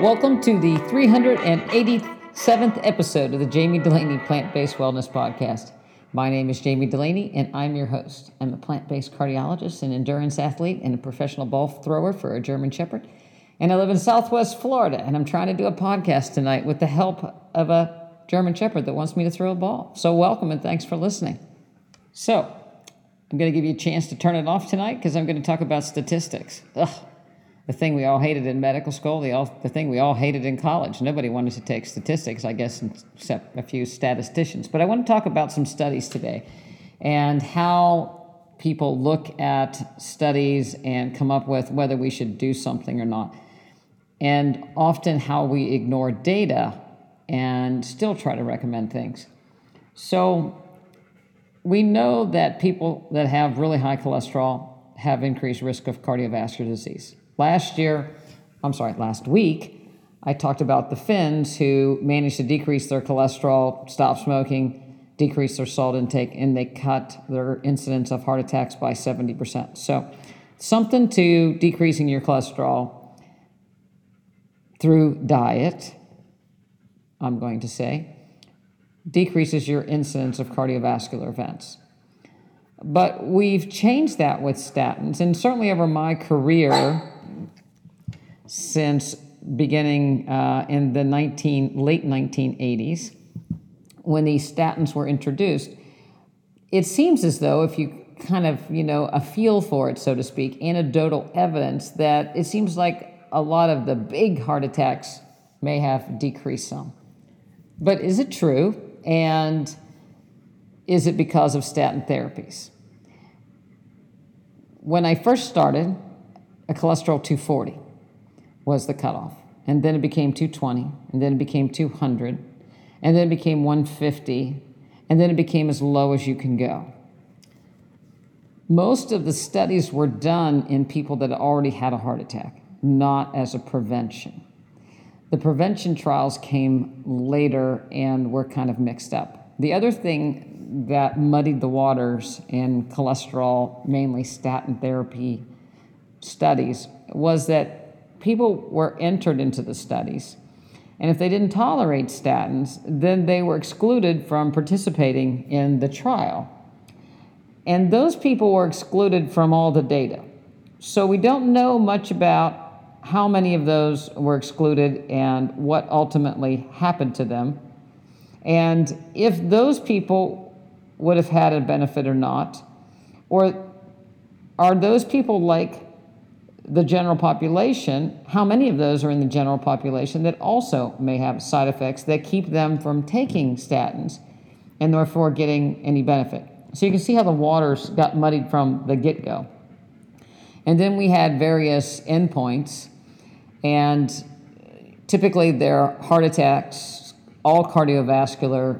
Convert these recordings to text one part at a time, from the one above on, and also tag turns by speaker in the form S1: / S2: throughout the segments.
S1: Welcome to the 387th episode of the Jamie Delaney Plant Based Wellness Podcast. My name is Jamie Delaney, and I'm your host. I'm a plant based cardiologist, an endurance athlete, and a professional ball thrower for a German Shepherd. And I live in Southwest Florida, and I'm trying to do a podcast tonight with the help of a German Shepherd that wants me to throw a ball. So, welcome and thanks for listening. So, I'm going to give you a chance to turn it off tonight because I'm going to talk about statistics. Ugh, the thing we all hated in medical school, the, all, the thing we all hated in college. Nobody wanted to take statistics, I guess, except a few statisticians. But I want to talk about some studies today and how people look at studies and come up with whether we should do something or not. And often how we ignore data and still try to recommend things. So we know that people that have really high cholesterol have increased risk of cardiovascular disease. Last year, I'm sorry, last week, I talked about the Finns who managed to decrease their cholesterol, stop smoking, decrease their salt intake, and they cut their incidence of heart attacks by 70%. So, something to decreasing your cholesterol through diet, I'm going to say, decreases your incidence of cardiovascular events. But we've changed that with statins, and certainly over my career, since beginning uh, in the 19, late 1980s when these statins were introduced. It seems as though if you kind of, you know, a feel for it, so to speak, anecdotal evidence that it seems like a lot of the big heart attacks may have decreased some. But is it true? And is it because of statin therapies? When I first started, a cholesterol 240 was the cutoff. And then it became 220, and then it became 200, and then it became 150, and then it became as low as you can go. Most of the studies were done in people that already had a heart attack, not as a prevention. The prevention trials came later and were kind of mixed up. The other thing that muddied the waters in cholesterol, mainly statin therapy studies, was that people were entered into the studies. And if they didn't tolerate statins, then they were excluded from participating in the trial. And those people were excluded from all the data. So we don't know much about how many of those were excluded and what ultimately happened to them. And if those people would have had a benefit or not, or are those people like the general population, how many of those are in the general population that also may have side effects that keep them from taking statins and therefore getting any benefit? So you can see how the waters got muddied from the get go. And then we had various endpoints, and typically they're heart attacks, all cardiovascular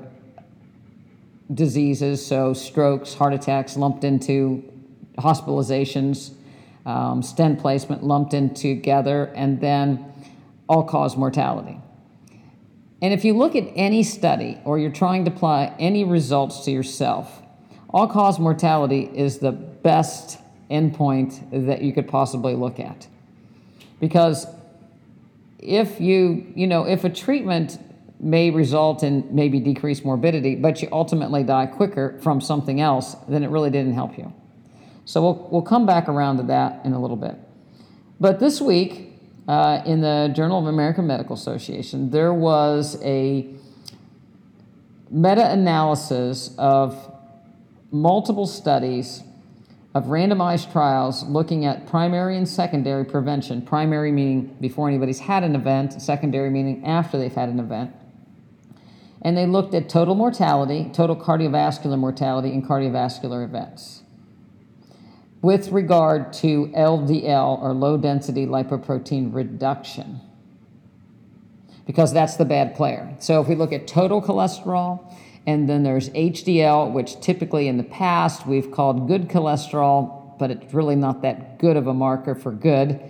S1: diseases, so strokes, heart attacks lumped into hospitalizations, um, stent placement lumped in together, and then all cause mortality. And if you look at any study or you're trying to apply any results to yourself, all cause mortality is the best endpoint that you could possibly look at. Because if you, you know, if a treatment may result in maybe decreased morbidity, but you ultimately die quicker from something else, than it really didn't help you. So we'll, we'll come back around to that in a little bit. But this week, uh, in the Journal of American Medical Association, there was a meta analysis of multiple studies of randomized trials looking at primary and secondary prevention. Primary meaning before anybody's had an event, secondary meaning after they've had an event. And they looked at total mortality, total cardiovascular mortality, and cardiovascular events with regard to LDL or low density lipoprotein reduction, because that's the bad player. So if we look at total cholesterol, and then there's HDL, which typically in the past we've called good cholesterol, but it's really not that good of a marker for good.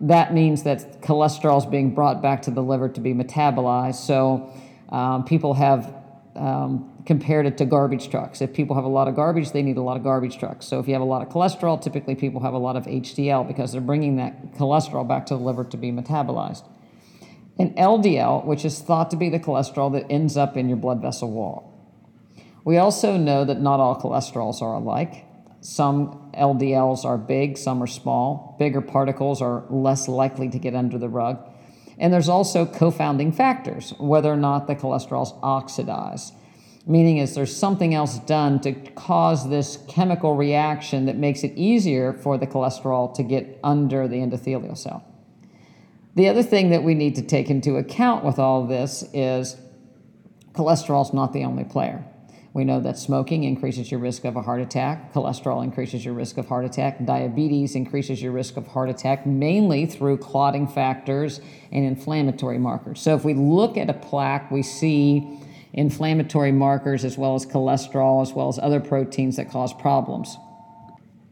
S1: That means that cholesterol is being brought back to the liver to be metabolized. So um, people have um, compared it to garbage trucks. If people have a lot of garbage, they need a lot of garbage trucks. So if you have a lot of cholesterol, typically people have a lot of HDL because they're bringing that cholesterol back to the liver to be metabolized. and LDL, which is thought to be the cholesterol that ends up in your blood vessel wall. We also know that not all cholesterols are alike. Some LDLs are big, some are small. Bigger particles are less likely to get under the rug. And there's also co-founding factors, whether or not the cholesterol's oxidized. Meaning is there's something else done to cause this chemical reaction that makes it easier for the cholesterol to get under the endothelial cell. The other thing that we need to take into account with all this is cholesterol is not the only player. We know that smoking increases your risk of a heart attack, cholesterol increases your risk of heart attack, diabetes increases your risk of heart attack, mainly through clotting factors and inflammatory markers. So if we look at a plaque, we see inflammatory markers as well as cholesterol, as well as other proteins that cause problems.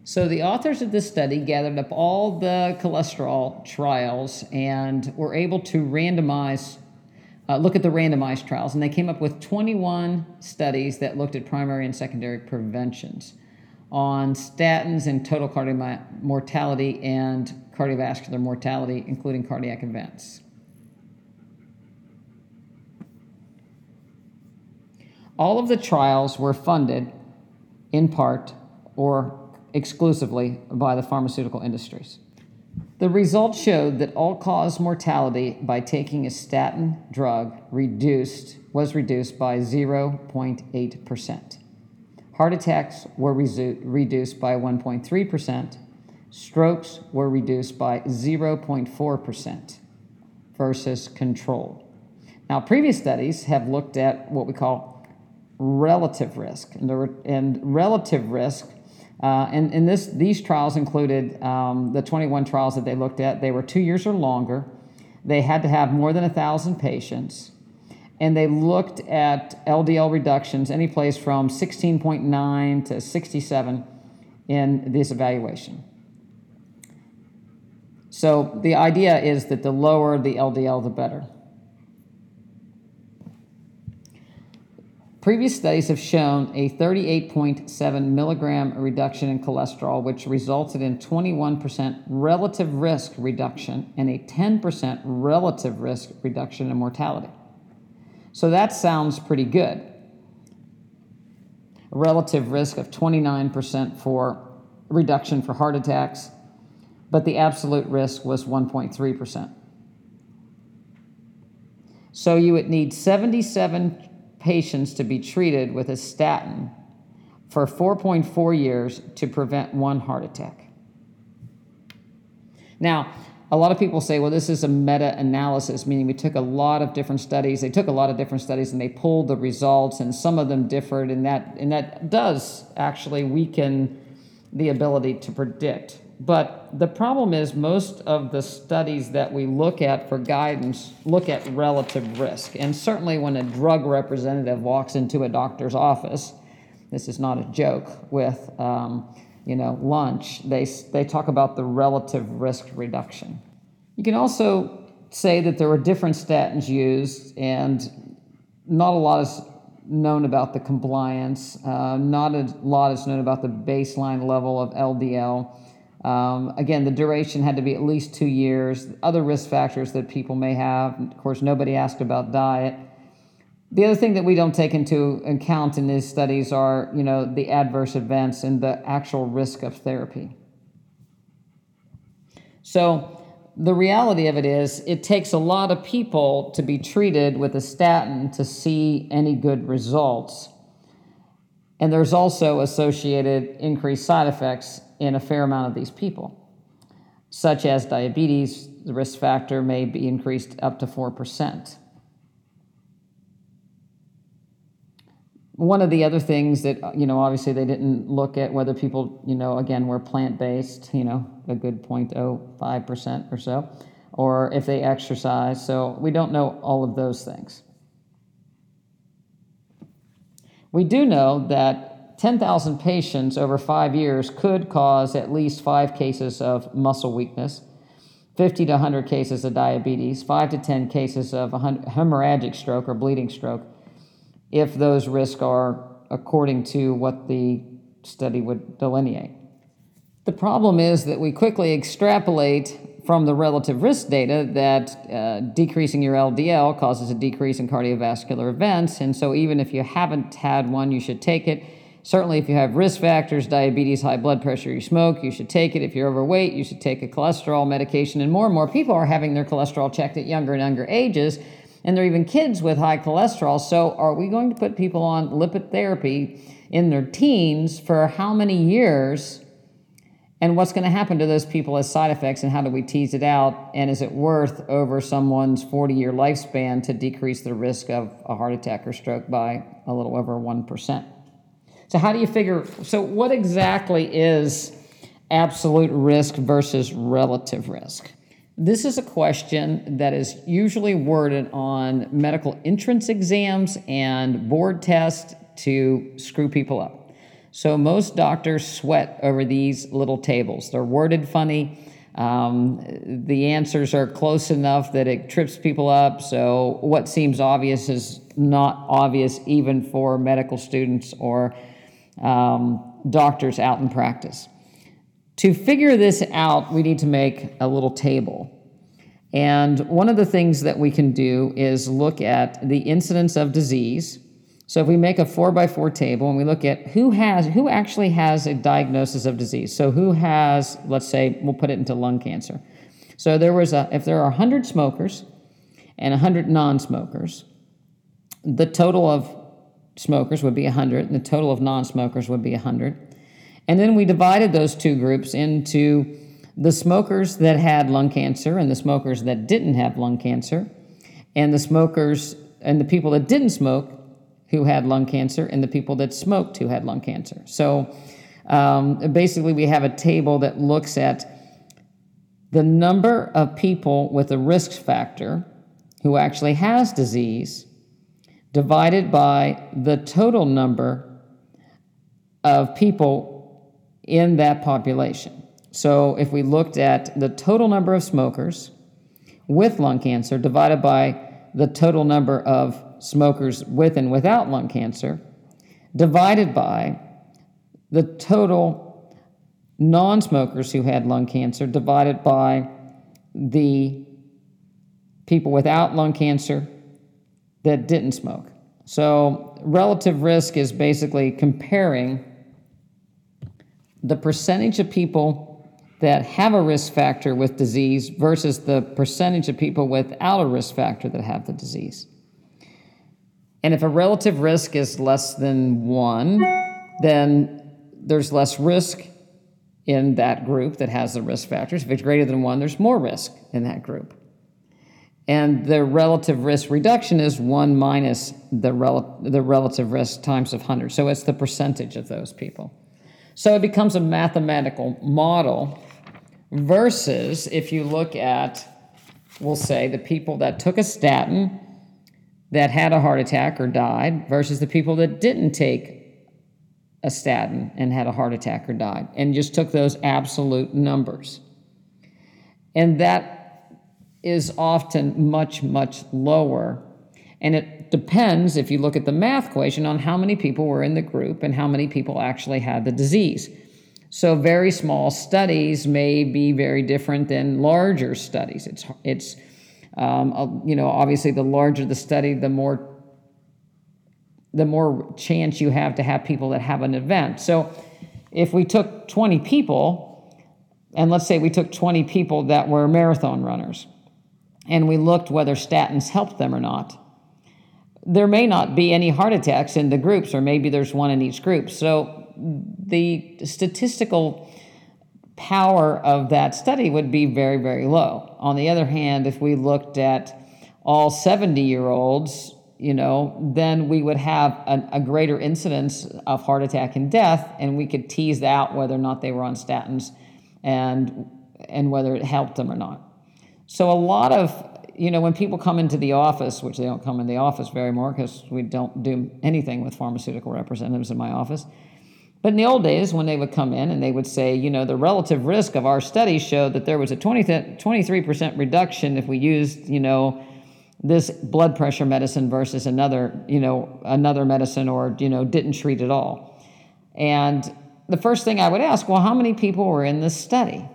S1: So, the authors of this study gathered up all the cholesterol trials and were able to randomize, uh, look at the randomized trials, and they came up with 21 studies that looked at primary and secondary preventions on statins and total cardiac mortality and cardiovascular mortality, including cardiac events. All of the trials were funded in part or exclusively by the pharmaceutical industries. The results showed that all-cause mortality by taking a statin drug reduced was reduced by 0.8%. Heart attacks were resu- reduced by 1.3%. Strokes were reduced by 0.4% versus control. Now, previous studies have looked at what we call relative risk, and, the, and relative risk uh, and and this, these trials included um, the 21 trials that they looked at. They were two years or longer. They had to have more than a thousand patients. And they looked at LDL reductions, any place from 16.9 to 67 in this evaluation. So the idea is that the lower the LDL, the better. Previous studies have shown a 38.7 milligram reduction in cholesterol, which resulted in 21% relative risk reduction and a 10% relative risk reduction in mortality. So that sounds pretty good. A relative risk of 29% for reduction for heart attacks, but the absolute risk was 1.3%. So you would need 77 patients to be treated with a statin for 4.4 years to prevent one heart attack. Now, a lot of people say, well, this is a meta analysis, meaning we took a lot of different studies. They took a lot of different studies and they pulled the results, and some of them differed, and that, and that does actually weaken the ability to predict but the problem is, most of the studies that we look at for guidance look at relative risk. And certainly, when a drug representative walks into a doctor's office, this is not a joke, with um, you know lunch, they, they talk about the relative risk reduction. You can also say that there were different statins used, and not a lot is known about the compliance. Uh, not a lot is known about the baseline level of LDL. Um, again, the duration had to be at least two years. Other risk factors that people may have. Of course, nobody asked about diet. The other thing that we don't take into account in these studies are, you know, the adverse events and the actual risk of therapy. So the reality of it is, it takes a lot of people to be treated with a statin to see any good results. And there's also associated increased side effects in a fair amount of these people, such as diabetes. The risk factor may be increased up to 4%. One of the other things that, uh, you know, obviously they didn't look at whether people, you know, again, were plant based, you know, a good 0.05% or so, or if they exercise. So we don't know all of those things. We do know that 10,000 patients over five years could cause at least five cases of muscle weakness, 50 to 100 cases of diabetes, 5 to 10 cases of hemorrhagic stroke or bleeding stroke, if those risks are according to what the study would delineate. The problem is that we quickly extrapolate from the relative risk data that uh, decreasing your LDL causes a decrease in cardiovascular events. And so, even if you haven't had one, you should take it. Certainly, if you have risk factors, diabetes, high blood pressure, you smoke, you should take it. If you're overweight, you should take a cholesterol medication. And more and more people are having their cholesterol checked at younger and younger ages. And there are even kids with high cholesterol. So, are we going to put people on lipid therapy in their teens for how many years? And what's going to happen to those people as side effects and how do we tease it out? And is it worth over someone's 40 year lifespan to decrease the risk of a heart attack or stroke by a little over 1% so how do you figure so what exactly is absolute risk versus relative risk? This is a question that is usually worded on medical entrance exams and board tests to screw people up so most doctors sweat over these little tables. They're worded funny. Um, the answers are close enough that it trips people up. So what seems obvious is not obvious even for medical students or um, doctors out in practice. To figure this out, we need to make a little table. And one of the things that we can do is look at the incidence of disease so if we make a four by four table and we look at who has who actually has a diagnosis of disease. So who has, let's say, we'll put it into lung cancer. So there was a if there are 100 smokers and 100 non-smokers, the total of smokers would be 100 and the total of non-smokers would be 100. And then we divided those two groups into the smokers that had lung cancer and the smokers that didn't have lung cancer, and the smokers and the people that didn't smoke who had lung cancer and the people that smoked who had lung cancer. So um, basically, we have a table that looks at the number of people with a risk factor who actually has disease divided by the total number of people in that population. So if we looked at the total number of smokers with lung cancer divided by the total number of smokers with and without lung cancer divided by the total non smokers who had lung cancer divided by the people without lung cancer that didn't smoke. So, relative risk is basically comparing the percentage of people that have a risk factor with disease versus the percentage of people without a risk factor that have the disease. And if a relative risk is less than one, then there's less risk in that group that has the risk factors. If it's greater than one, there's more risk in that group. And the relative risk reduction is one minus the, rel- the relative risk times of 100. So it's the percentage of those people. So it becomes a mathematical model versus if you look at, we'll say, the people that took a statin that had a heart attack or died versus the people that didn't take a statin and had a heart attack or died, and just took those absolute numbers. And that is often much, much lower. And it depends, if you look at the math equation, on how many people were in the group and how many people actually had the disease. So, very small studies may be very different than larger studies. It's, it's um, you know, obviously, the larger the study, the more the more chance you have to have people that have an event. So, if we took 20 people, and let's say we took 20 people that were marathon runners, and we looked whether statins helped them or not, there may not be any heart attacks in the groups, or maybe there's one in each group. So, the statistical power of that study would be very, very low. On the other hand, if we looked at all 70 year olds, you know, then we would have a, a, greater incidence of heart attack and death, and we could tease out whether or not they were on statins and and whether it helped them or not. So a lot of you know when people come into the office, which they don't come in the office very more because we don't do anything with pharmaceutical representatives in my office. But in the old days, when they would come in and they would say, you know, the relative risk of our study showed that there was a 20 23% reduction if we used, you know, this blood pressure medicine versus another, you know, another medicine or, you know, didn't treat at all. And the first thing I would ask, well, how many people were in this study?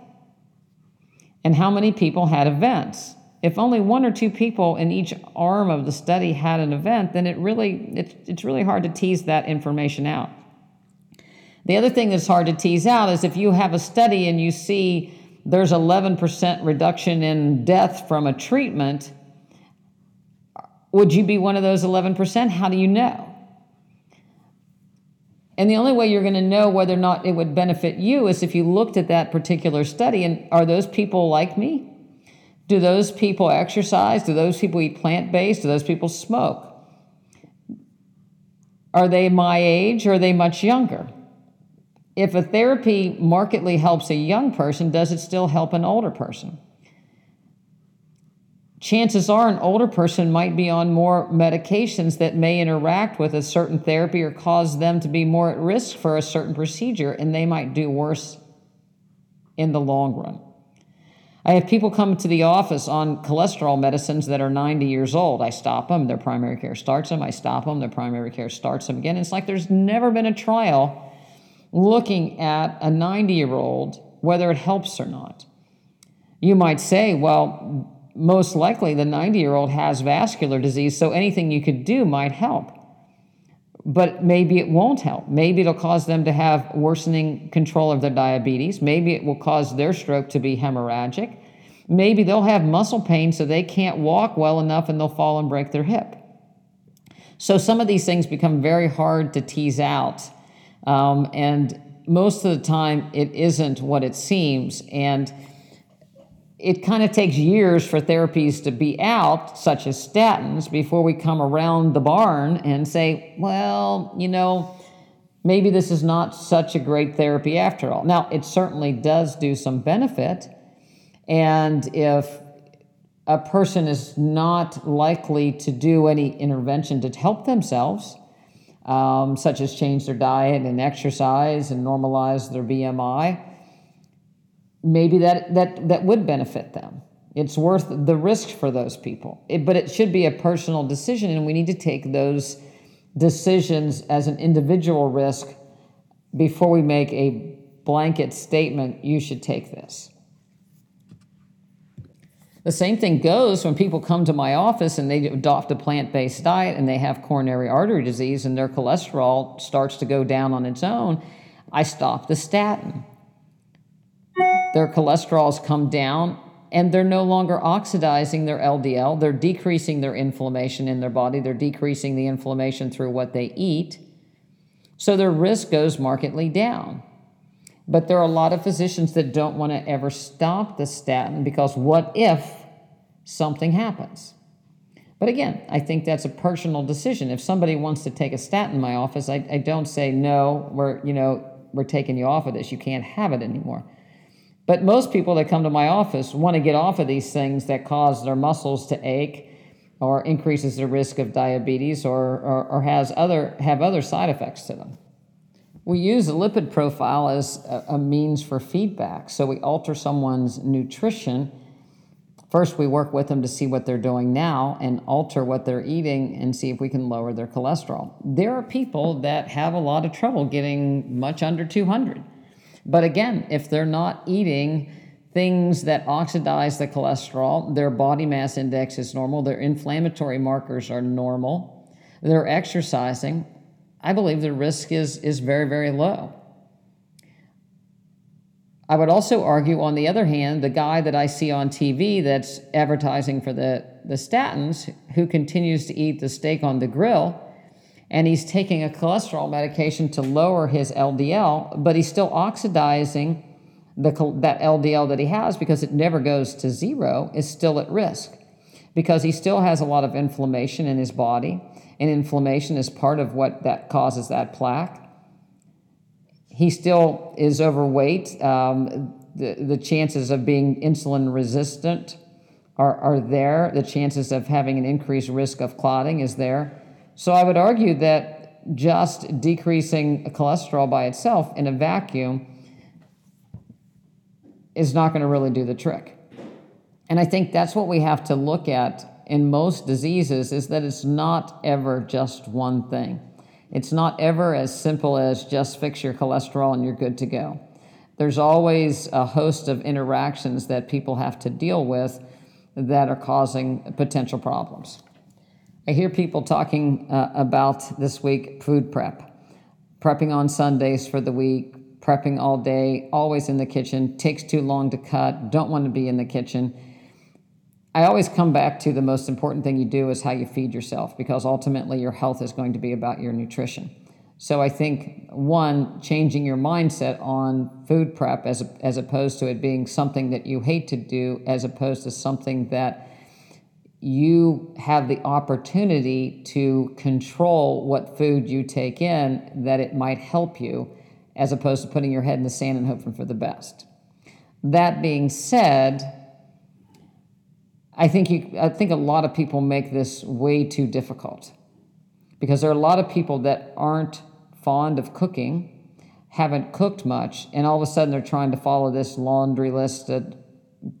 S1: and how many people had events. If only one or two people in each arm of the study had an event, then it really it's, it's really hard to tease that information out. The other thing that's hard to tease out is if you have a study and you see there's 11% reduction in death from a treatment, would you be one of those 11%? How do you know? And the only way you're going to know whether or not it would benefit you is if you looked at that particular study and are those people like me? Do those people exercise? Do those people eat plant based? Do those people smoke? Are they my age or are they much younger? If a therapy markedly helps a young person, does it still help an older person? chances are an older person might be on more medications that may interact with a certain therapy or cause them to be more at risk for a certain procedure, and they might do worse in the long run. I have people come to the office on cholesterol medicines that are 90 years old. I stop them, their primary care starts them. I stop them, their primary care starts them again. It's like there's never been a trial looking at a 90 year old, whether it helps or not. You might say, well, most likely the 90 year old has vascular disease, so anything you could do might help. But maybe it won't help. Maybe it'll cause them to have worsening control of their diabetes. Maybe it will cause their stroke to be hemorrhagic. Maybe they'll have muscle pain so they can't walk well enough and they'll fall and break their hip. So some of these things become very hard to tease out. Um, and most of the time, it isn't what it seems. And it kind of takes years for therapies to be out, such as statins, before we come around the barn and say, well, you know, maybe this is not such a great therapy after all. Now, it certainly does do some benefit. And if a person is not likely to do any intervention to help themselves, um, such as change their diet and exercise and normalize their BMI, maybe that, that, that would benefit them. It's worth the risk for those people. It, but it should be a personal decision, and we need to take those decisions as an individual risk before we make a blanket statement you should take this. The same thing goes when people come to my office and they adopt a plant based diet and they have coronary artery disease and their cholesterol starts to go down on its own. I stop the statin their cholesterols come down and they're no longer oxidizing their LDL. They're decreasing their inflammation in their body. They're decreasing the inflammation through what they eat. So their risk goes markedly down. But there are a lot of physicians that don't want to ever stop the statin because what if something happens? But again, I think that's a personal decision. If somebody wants to take a statin in my office, I, I don't say, no, we're, you know, we're taking you off of this. You can't have it anymore. But most people that come to my office want to get off of these things that cause their muscles to ache or increases the risk of diabetes or, or, or has other, have other side effects to them. We use a lipid profile as a, a means for feedback. So we alter someone's nutrition. First, we work with them to see what they're doing now and alter what they're eating and see if we can lower their cholesterol. There are people that have a lot of trouble getting much under 200. But again, if they're not eating things that oxidize the cholesterol, their body mass index is normal, their inflammatory markers are normal, they're exercising, I believe the risk is, is very, very low. I would also argue, on the other hand, the guy that I see on TV that's advertising for the, the statins, who continues to eat the steak on the grill, and he's taking a cholesterol medication to lower his LDL, but he's still oxidizing the, that LDL that he has because it never goes to zero, is still at risk because he still has a lot of inflammation in his body, and inflammation is part of what that causes that plaque. He still is overweight. Um, the, the chances of being insulin resistant are, are there. The chances of having an increased risk of clotting is there. So I would argue that just decreasing cholesterol by itself in a vacuum is not going to really do the trick. And I think that's what we have to look at in most diseases is that it's not ever just one thing. It's not ever as simple as just fix your cholesterol and you're good to go. There's always a host of interactions that people have to deal with that are causing potential problems. I hear people talking uh, about this week food prep, prepping on Sundays for the week, prepping all day, always in the kitchen, takes too long to cut, don't want to be in the kitchen. I always come back to the most important thing you do is how you feed yourself because ultimately your health is going to be about your nutrition. So I think one, changing your mindset on food prep as, as opposed to it being something that you hate to do, as opposed to something that you have the opportunity to control what food you take in, that it might help you, as opposed to putting your head in the sand and hoping for the best. That being said, I think you I think a lot of people make this way too difficult. Because there are a lot of people that aren't fond of cooking, haven't cooked much, and all of a sudden they're trying to follow this laundry listed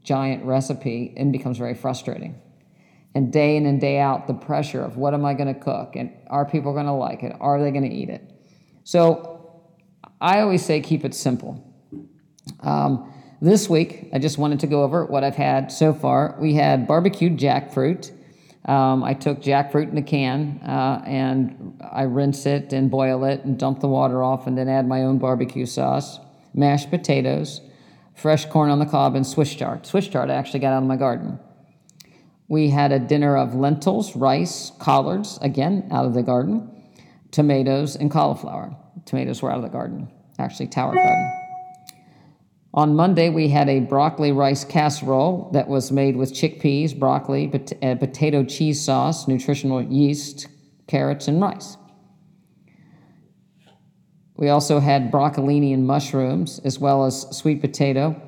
S1: giant recipe and becomes very frustrating and day in and day out the pressure of what am I going to cook and are people going to like it? Are they going to eat it? So I always say keep it simple. Um, this week, I just wanted to go over what I've had so far. We had barbecued jackfruit. Um, I took jackfruit in a can uh, and I rinse it and boil it and dump the water off and then add my own barbecue sauce, mashed potatoes, fresh corn on the cob, and Swiss chard. Swiss chard I actually got out of my garden. We had a dinner of lentils, rice, collards, again, out of the garden, tomatoes, and cauliflower. Tomatoes were out of the garden, actually, tower garden. On Monday, we had a broccoli rice casserole that was made with chickpeas, broccoli, pot- uh, potato cheese sauce, nutritional yeast, carrots, and rice. We also had broccolini and mushrooms, as well as sweet potato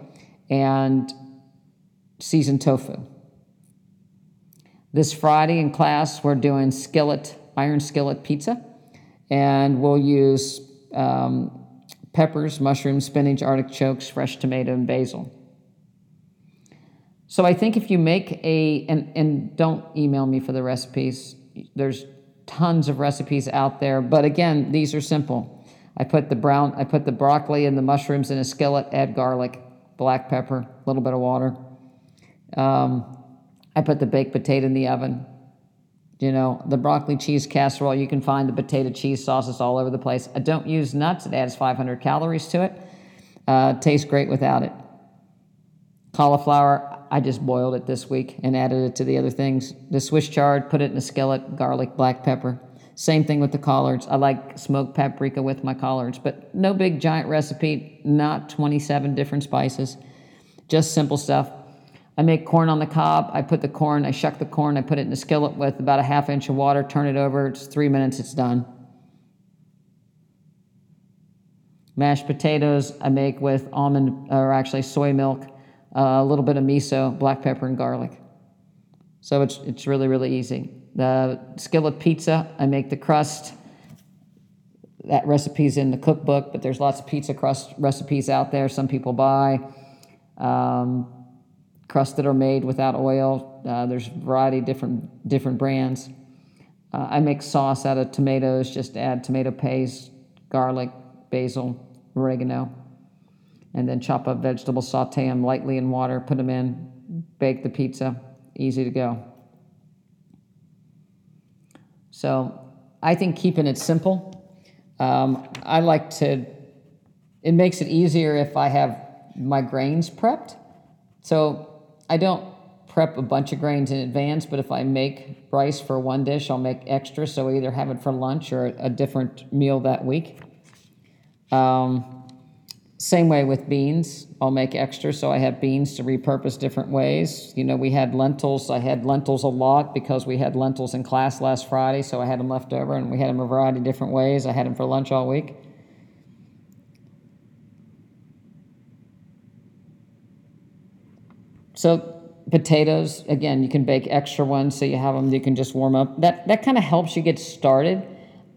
S1: and seasoned tofu. This Friday in class, we're doing skillet, iron skillet pizza, and we'll use um, peppers, mushrooms, spinach, artichokes, fresh tomato, and basil. So I think if you make a, and, and don't email me for the recipes, there's tons of recipes out there, but again, these are simple. I put the brown, I put the broccoli and the mushrooms in a skillet, add garlic, black pepper, a little bit of water. Um, I put the baked potato in the oven. You know, the broccoli cheese casserole, you can find the potato cheese sauces all over the place. I don't use nuts, it adds 500 calories to it. Uh, tastes great without it. Cauliflower, I just boiled it this week and added it to the other things. The Swiss chard, put it in a skillet, garlic, black pepper. Same thing with the collards. I like smoked paprika with my collards, but no big giant recipe, not 27 different spices, just simple stuff. I make corn on the cob. I put the corn, I shuck the corn, I put it in a skillet with about a half inch of water, turn it over. It's three minutes, it's done. Mashed potatoes I make with almond, or actually soy milk, uh, a little bit of miso, black pepper, and garlic. So it's, it's really, really easy. The skillet pizza, I make the crust. That recipe's in the cookbook, but there's lots of pizza crust recipes out there some people buy. Um, crusts that are made without oil. Uh, there's a variety of different, different brands. Uh, I make sauce out of tomatoes, just add tomato paste, garlic, basil, oregano, and then chop up vegetables, saute them lightly in water, put them in, bake the pizza, easy to go. So I think keeping it simple. Um, I like to, it makes it easier if I have my grains prepped. So I don't prep a bunch of grains in advance, but if I make rice for one dish, I'll make extra. So I either have it for lunch or a different meal that week. Um, same way with beans, I'll make extra. So I have beans to repurpose different ways. You know, we had lentils. I had lentils a lot because we had lentils in class last Friday, so I had them left over, and we had them a variety of different ways. I had them for lunch all week. So potatoes, again, you can bake extra ones so you have them, you can just warm up. That, that kind of helps you get started.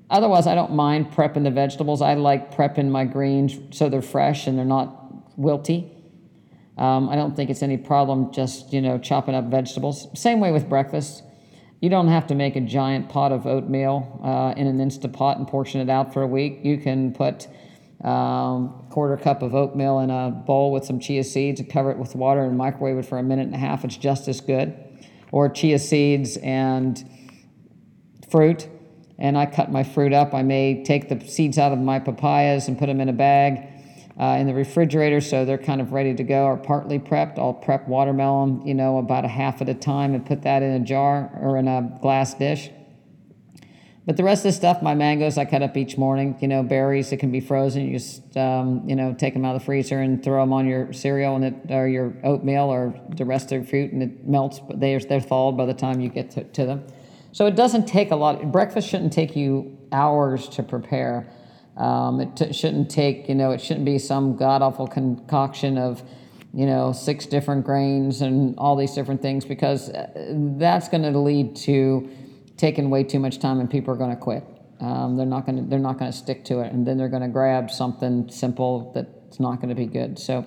S1: Otherwise, I don't mind prepping the vegetables. I like prepping my greens so they're fresh and they're not wilty. Um, I don't think it's any problem just, you know, chopping up vegetables. Same way with breakfast. You don't have to make a giant pot of oatmeal uh, in an Instant Pot and portion it out for a week. You can put um, quarter cup of oatmeal in a bowl with some chia seeds and cover it with water and microwave it for a minute and a half. It's just as good. Or chia seeds and fruit. And I cut my fruit up. I may take the seeds out of my papayas and put them in a bag uh, in the refrigerator so they're kind of ready to go or partly prepped. I'll prep watermelon, you know, about a half at a time and put that in a jar or in a glass dish. But the rest of the stuff, my mangoes, I cut up each morning. You know, berries that can be frozen. You just, um, you know, take them out of the freezer and throw them on your cereal and it, or your oatmeal or the rest of the fruit, and it melts. But they're they're thawed by the time you get to, to them. So it doesn't take a lot. Breakfast shouldn't take you hours to prepare. Um, it t- shouldn't take, you know, it shouldn't be some god awful concoction of, you know, six different grains and all these different things because uh, that's going to lead to taking way too much time and people are going to quit. Um, they're not going to they're not going to stick to it, and then they're going to grab something simple that's not going to be good. So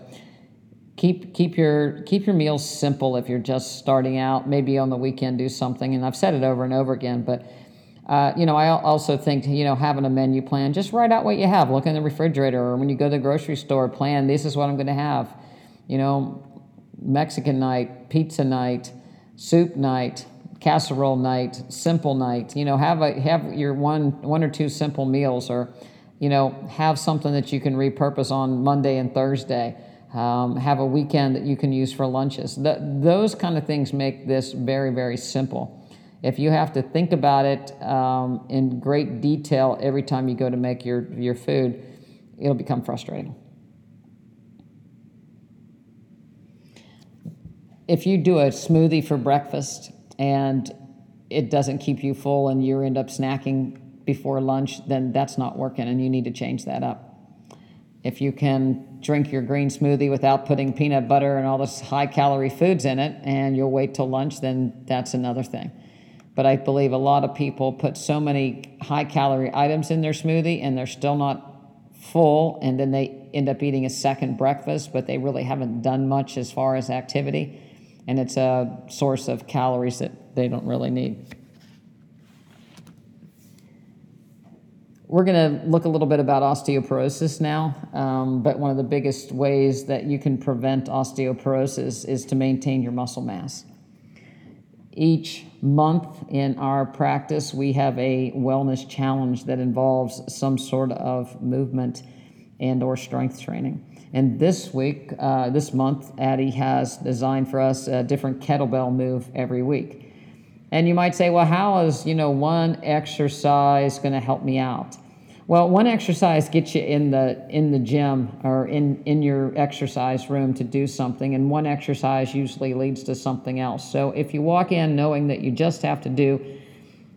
S1: keep keep your keep your meals simple if you're just starting out. Maybe on the weekend do something, and I've said it over and over again, but. Uh, you know, I also think, you know, having a menu plan, just write out what you have. Look in the refrigerator or when you go to the grocery store, plan, this is what I'm going to have. You know, Mexican night, pizza night, soup night, casserole night, simple night. You know, have a have your one one or two simple meals, or you know, have something that you can repurpose on Monday and Thursday. Um, have a weekend that you can use for lunches. Th- those kind of things make this very very simple. If you have to think about it um, in great detail every time you go to make your your food, it'll become frustrating. If you do a smoothie for breakfast and it doesn't keep you full and you end up snacking before lunch, then that's not working and you need to change that up. If you can drink your green smoothie without putting peanut butter and all this high calorie foods in it and you'll wait till lunch, then that's another thing. But I believe a lot of people put so many high calorie items in their smoothie and they're still not full, and then they end up eating a second breakfast, but they really haven't done much as far as activity and it's a source of calories that they don't really need. We're going to look a little bit about osteoporosis now, um, but one of the biggest ways that you can prevent osteoporosis is to maintain your muscle mass. Each month in our practice, we have a wellness challenge that involves some sort of movement and or strength training. And this week, uh, this month, Addie has designed for us a different kettlebell move every week. And you might say, well, how is you know one exercise going to help me out? Well, one exercise gets you in the in the gym or in in your exercise room to do something, and one exercise usually leads to something else. So if you walk in knowing that you just have to do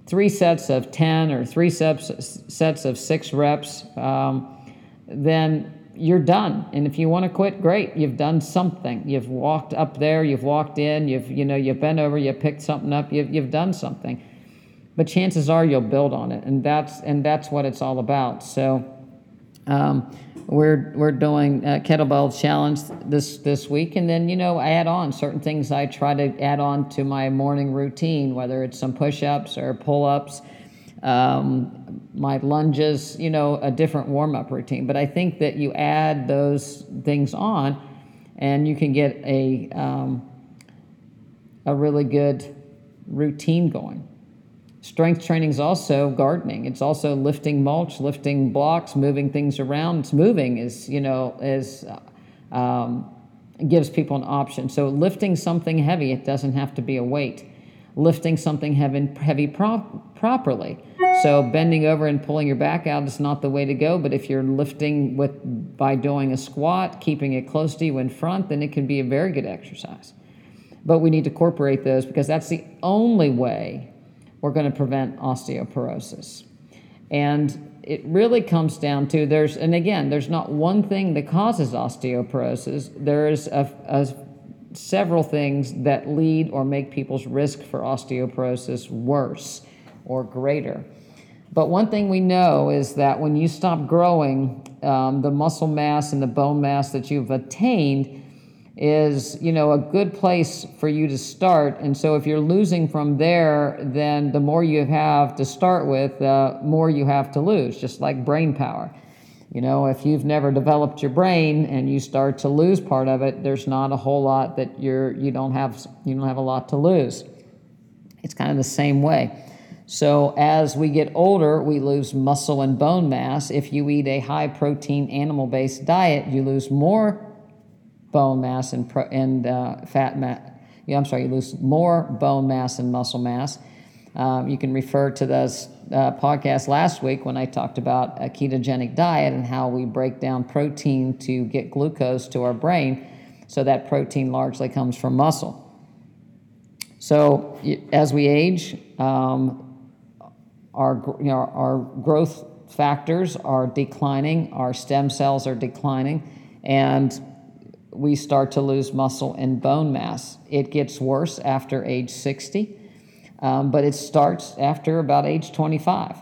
S1: three sets of ten or three sets sets of six reps, um, then you're done. And if you want to quit, great. You've done something. You've walked up there, you've walked in, you've you know, you've bent over, you picked something up, you've you've done something. But chances are you'll build on it, and that's and that's what it's all about. So um, we're we're doing kettlebell challenge this this week, and then you know I add on certain things I try to add on to my morning routine, whether it's some push-ups or pull-ups um, my lunges, you know, a different warm up routine. But I think that you add those things on and you can get a, um, a really good routine going. Strength training is also gardening. It's also lifting mulch, lifting blocks, moving things around. It's moving is, you know, is um, gives people an option. So lifting something heavy, it doesn't have to be a weight. Lifting something heavy, heavy pro- properly so bending over and pulling your back out is not the way to go. But if you're lifting with by doing a squat, keeping it close to you in front, then it can be a very good exercise. But we need to incorporate those because that's the only way we're going to prevent osteoporosis. And it really comes down to there's and again there's not one thing that causes osteoporosis. There's a, a several things that lead or make people's risk for osteoporosis worse or greater. But one thing we know is that when you stop growing, um, the muscle mass and the bone mass that you've attained is you know a good place for you to start and so if you're losing from there then the more you have to start with the more you have to lose just like brain power You know, if you've never developed your brain and you start to lose part of it, there's not a whole lot that you're you don't have you don't have a lot to lose. It's kind of the same way. So as we get older, we lose muscle and bone mass. If you eat a high protein animal based diet, you lose more bone mass and, pro- and uh, fat mass. Yeah, I'm sorry, you lose more bone mass and muscle mass. Um, you can refer to this uh, podcast last week when I talked about a ketogenic diet and how we break down protein to get glucose to our brain. So that protein largely comes from muscle. So as we age, um, our, you know, our growth factors are declining, our stem cells are declining, and we start to lose muscle and bone mass. It gets worse after age 60, um, but it starts after about age 25.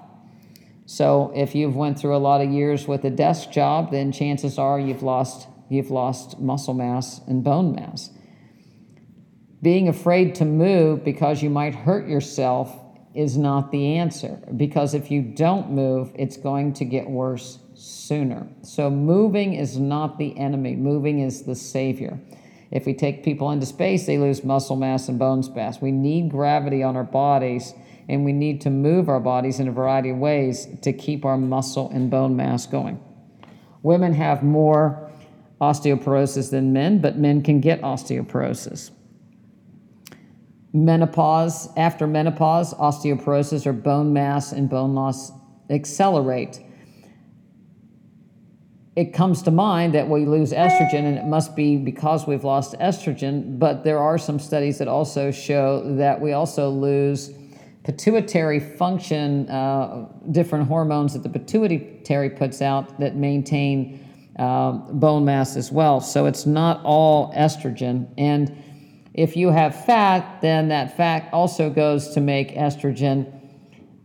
S1: So if you've went through a lot of years with a desk job, then chances are you've lost you've lost muscle mass and bone mass. Being afraid to move because you might hurt yourself is not the answer because if you don't move, it's going to get worse sooner. So moving is not the enemy, moving is the savior. If we take people into space, they lose muscle mass and bone mass. We need gravity on our bodies, and we need to move our bodies in a variety of ways to keep our muscle and bone mass going. Women have more osteoporosis than men, but men can get osteoporosis. Menopause, after menopause, osteoporosis or bone mass and bone loss accelerate it comes to mind that we lose estrogen, and it must be because we've lost estrogen. But there are some studies that also show that we also lose pituitary function, uh, different hormones that the pituitary puts out that maintain uh, bone mass as well. So it's not all estrogen. And if you have fat, then that fat also goes to make estrogen.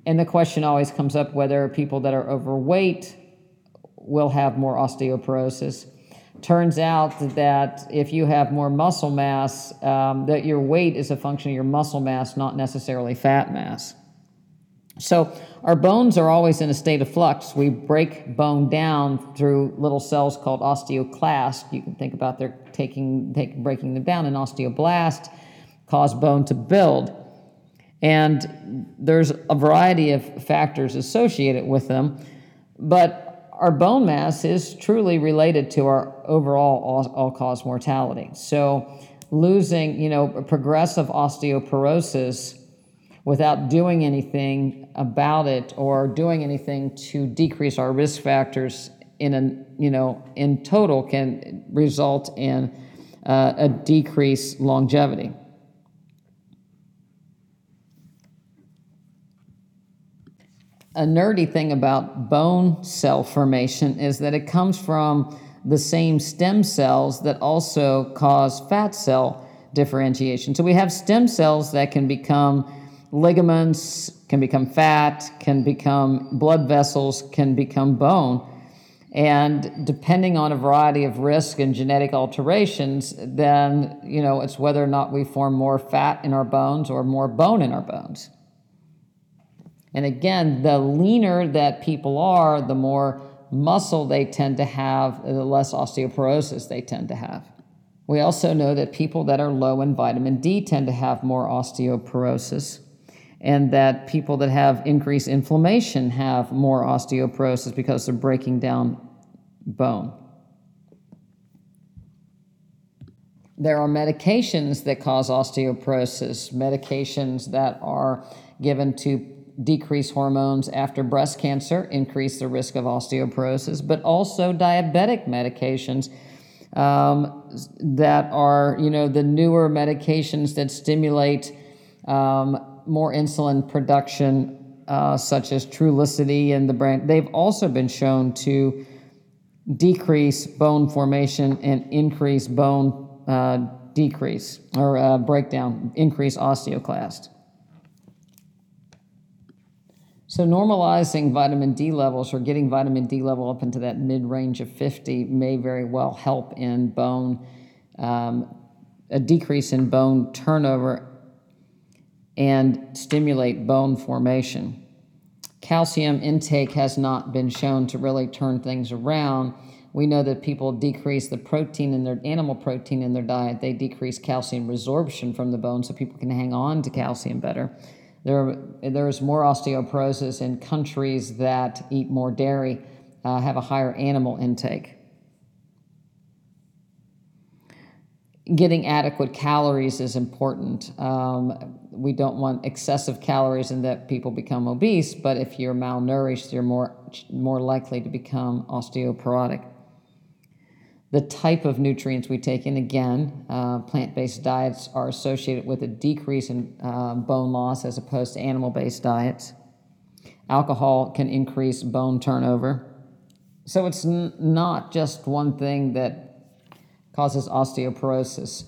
S1: And the question always comes up whether people that are overweight will have more osteoporosis. Turns out that if you have more muscle mass, um, that your weight is a function of your muscle mass, not necessarily fat mass. So our bones are always in a state of flux. We break bone down through little cells called osteoclast. You can think about they're taking, take, breaking them down. and osteoblast cause bone to build. And there's a variety of factors associated with them. But our bone mass is truly related to our overall all, cause mortality. So, losing, you know, progressive osteoporosis without doing anything about it or doing anything to decrease our risk factors in a, you know, in total can result in uh, a decreased longevity. A nerdy thing about bone cell formation is that it comes from the same stem cells that also cause fat cell differentiation. So we have stem cells that can become ligaments, can become fat, can become blood vessels, can become bone. And depending on a variety of risk and genetic alterations, then, you know, it's whether or not we form more fat in our bones or more bone in our bones. And again, the leaner that people are, the more muscle they tend to have, uh, the less osteoporosis they tend to have. We also know that people that are low in vitamin D tend to have more osteoporosis, and that people that have increased inflammation have more osteoporosis because they're breaking down bone. There are medications that cause osteoporosis, medications that are given to decrease hormones after breast cancer, increase the risk of osteoporosis, but also diabetic medications um, that are, you know, the newer medications that stimulate um, more insulin production, uh, such as Trulicity and the brand. They've also been shown to decrease bone formation and increase bone uh, decrease or uh, breakdown, increase osteoclast. So normalizing vitamin D levels or getting vitamin D level up into that mid range of 50 may very well help in bone, um, a decrease in bone turnover and stimulate bone formation. calcium intake has not been shown to really turn things around. We know that people decrease the protein in their animal protein in their diet. They decrease calcium resorption from the bone so people can hang on to calcium better. There, there is more osteoporosis in countries that eat more dairy, uh, have a higher animal intake. getting adequate calories is important. Um, we don't want excessive calories and that people become obese, but if you're malnourished, you're more, more likely to become osteoporotic. The type of nutrients we take in, again, uh, plant based diets are associated with a decrease in uh, bone loss as opposed to animal based diets. Alcohol can increase bone turnover. So it's n- not just one thing that causes osteoporosis.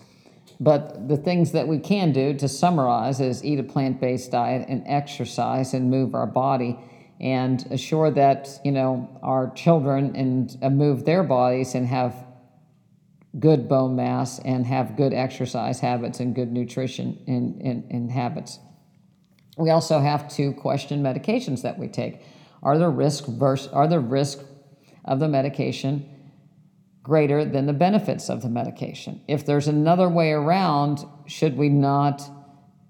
S1: But the things that we can do to summarize is eat a plant based diet and exercise and move our body and assure that you know our children and uh, move their bodies and have good bone mass and have good exercise habits and good nutrition and, and habits. We also have to question medications that we take. Are the risk versus, are the risk of the medication greater than the benefits of the medication. If there's another way around, should we not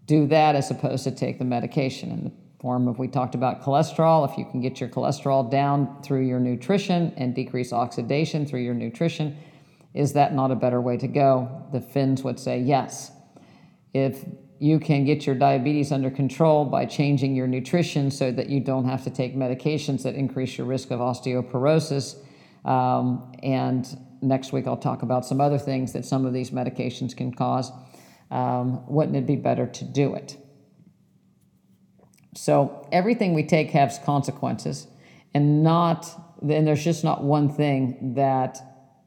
S1: do that as opposed to take the medication in the form of we talked about cholesterol if you can get your cholesterol down through your nutrition and decrease oxidation through your nutrition is that not a better way to go the finns would say yes if you can get your diabetes under control by changing your nutrition so that you don't have to take medications that increase your risk of osteoporosis um, and next week I'll talk about some other things that some of these medications can cause. Um, wouldn't it be better to do it? So everything we take has consequences, and not and there's just not one thing that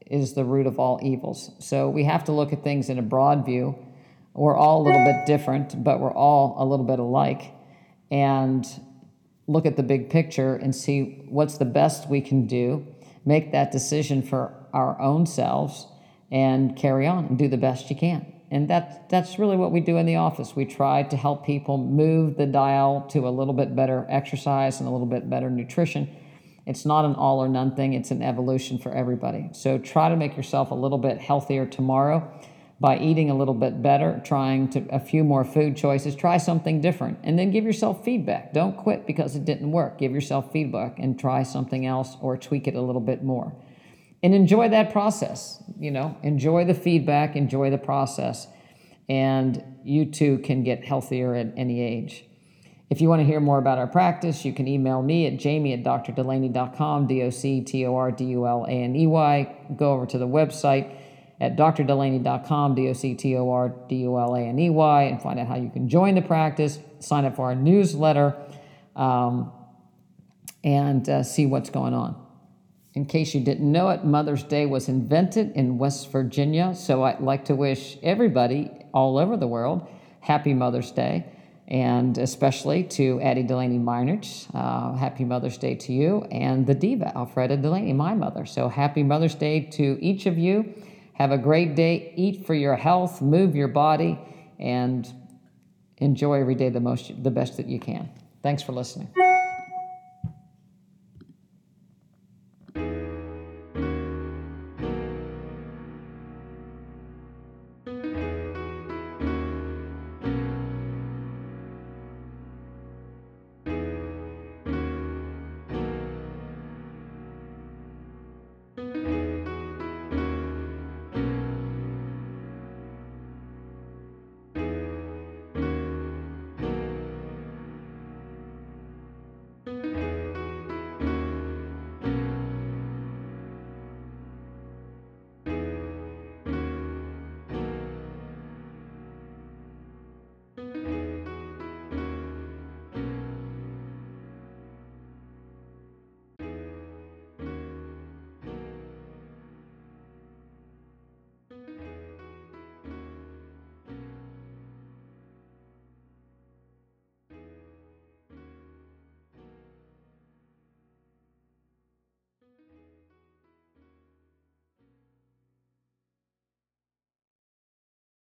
S1: is the root of all evils. So we have to look at things in a broad view. We're all a little bit different, but we're all a little bit alike, and look at the big picture and see what's the best we can do. Make that decision for our own selves and carry on and do the best you can. And that, that's really what we do in the office. We try to help people move the dial to a little bit better exercise and a little bit better nutrition. It's not an all or none thing, it's an evolution for everybody. So try to make yourself a little bit healthier tomorrow by eating a little bit better, trying to a few more food choices, try something different, and then give yourself feedback. Don't quit because it didn't work. Give yourself feedback and try something else or tweak it a little bit more and enjoy that process. You know, enjoy the feedback, enjoy the process, and you too can get healthier at any age. If you want to hear more about our practice, you can email me at jamie at doctordulaney.com, D O C T O R D U L A N E Y. Go over to the website at doctordulaney.com, D O C T O R D U L A N E Y, and find out how you can join the practice, sign up for our newsletter, um, and uh, see what's going on. In case you didn't know it, Mother's Day was invented in West Virginia. So I'd like to wish everybody all over the world happy Mother's Day, and especially to Addie Dulaney Meinrich. Uh, happy Mother's Day to you, and the diva, Alfreda Dulaney, my mother. So happy Mother's Day to each of you. Have a great day. Eat for your health, move your body, and enjoy every day the most the best that you can. Thanks for listening.